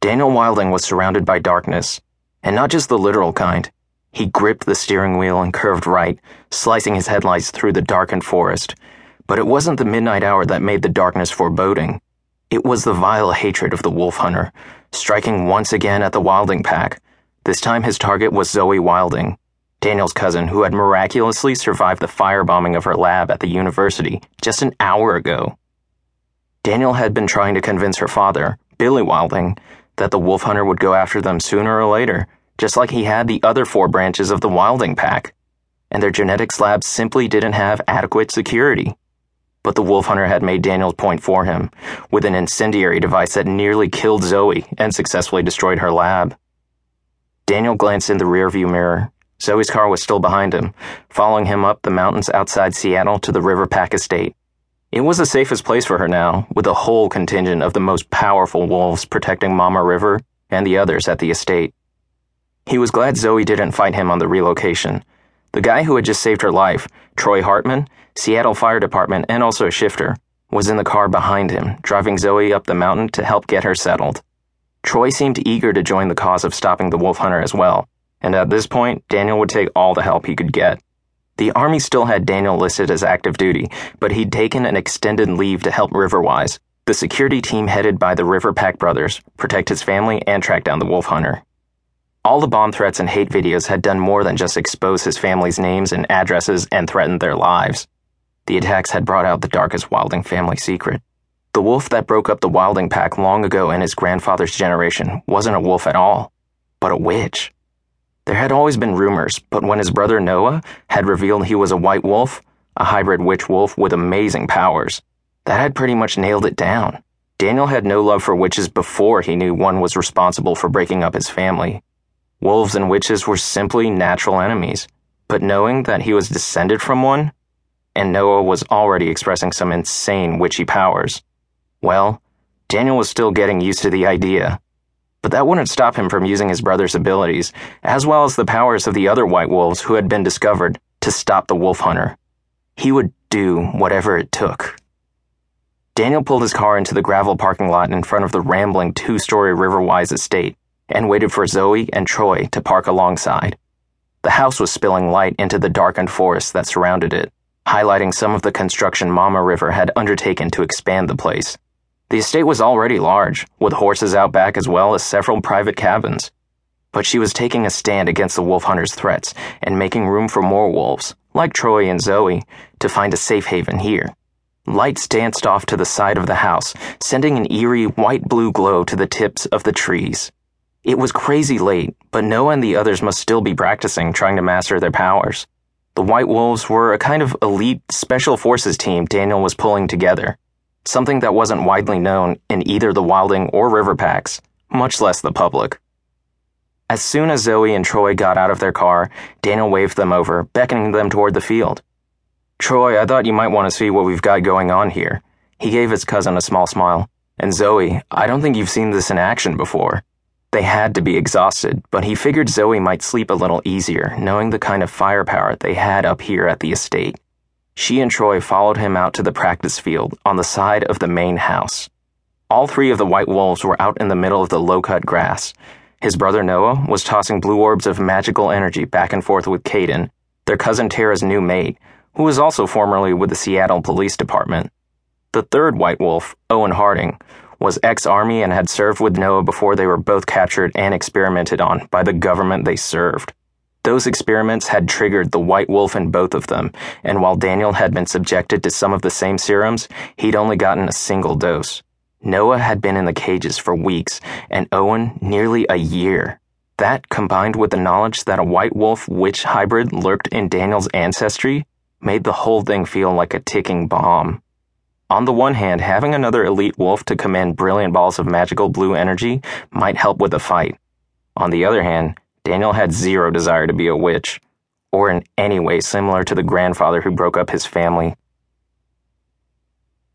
Daniel Wilding was surrounded by darkness, and not just the literal kind. He gripped the steering wheel and curved right, slicing his headlights through the darkened forest. But it wasn't the midnight hour that made the darkness foreboding. It was the vile hatred of the wolf hunter, striking once again at the Wilding pack. This time his target was Zoe Wilding, Daniel's cousin, who had miraculously survived the firebombing of her lab at the university just an hour ago. Daniel had been trying to convince her father, Billy Wilding, that the wolf hunter would go after them sooner or later, just like he had the other four branches of the Wilding pack, and their genetics labs simply didn't have adequate security. But the wolf hunter had made Daniel's point for him, with an incendiary device that nearly killed Zoe and successfully destroyed her lab. Daniel glanced in the rearview mirror Zoe's car was still behind him, following him up the mountains outside Seattle to the River Pack estate. It was the safest place for her now, with a whole contingent of the most powerful wolves protecting Mama River and the others at the estate. He was glad Zoe didn't fight him on the relocation. The guy who had just saved her life, Troy Hartman, Seattle Fire Department, and also a shifter, was in the car behind him, driving Zoe up the mountain to help get her settled. Troy seemed eager to join the cause of stopping the wolf hunter as well and at this point, Daniel would take all the help he could get. The Army still had Daniel listed as active duty, but he'd taken an extended leave to help Riverwise, the security team headed by the River Pack brothers, protect his family and track down the wolf hunter. All the bomb threats and hate videos had done more than just expose his family's names and addresses and threatened their lives. The attacks had brought out the darkest Wilding family secret. The wolf that broke up the Wilding pack long ago in his grandfather's generation wasn't a wolf at all, but a witch. There had always been rumors, but when his brother Noah had revealed he was a white wolf, a hybrid witch wolf with amazing powers, that had pretty much nailed it down. Daniel had no love for witches before he knew one was responsible for breaking up his family. Wolves and witches were simply natural enemies, but knowing that he was descended from one, and Noah was already expressing some insane witchy powers, well, Daniel was still getting used to the idea but that wouldn't stop him from using his brother's abilities, as well as the powers of the other white wolves who had been discovered, to stop the wolf hunter. He would do whatever it took. Daniel pulled his car into the gravel parking lot in front of the rambling two story Riverwise estate and waited for Zoe and Troy to park alongside. The house was spilling light into the darkened forest that surrounded it, highlighting some of the construction Mama River had undertaken to expand the place. The estate was already large, with horses out back as well as several private cabins. But she was taking a stand against the wolf hunter's threats and making room for more wolves, like Troy and Zoe, to find a safe haven here. Lights danced off to the side of the house, sending an eerie white blue glow to the tips of the trees. It was crazy late, but Noah and the others must still be practicing trying to master their powers. The White Wolves were a kind of elite special forces team Daniel was pulling together something that wasn't widely known in either the Wilding or River Packs, much less the public. As soon as Zoe and Troy got out of their car, Daniel waved them over, beckoning them toward the field. Troy, I thought you might want to see what we've got going on here. He gave his cousin a small smile. And Zoe, I don't think you've seen this in action before. They had to be exhausted, but he figured Zoe might sleep a little easier, knowing the kind of firepower they had up here at the estate. She and Troy followed him out to the practice field on the side of the main house. All three of the white wolves were out in the middle of the low cut grass. His brother Noah was tossing blue orbs of magical energy back and forth with Caden, their cousin Tara's new mate, who was also formerly with the Seattle Police Department. The third white wolf, Owen Harding, was ex Army and had served with Noah before they were both captured and experimented on by the government they served. Those experiments had triggered the white wolf in both of them, and while Daniel had been subjected to some of the same serums, he'd only gotten a single dose. Noah had been in the cages for weeks, and Owen nearly a year. That, combined with the knowledge that a white wolf witch hybrid lurked in Daniel's ancestry, made the whole thing feel like a ticking bomb. On the one hand, having another elite wolf to command brilliant balls of magical blue energy might help with the fight. On the other hand, Daniel had zero desire to be a witch, or in any way similar to the grandfather who broke up his family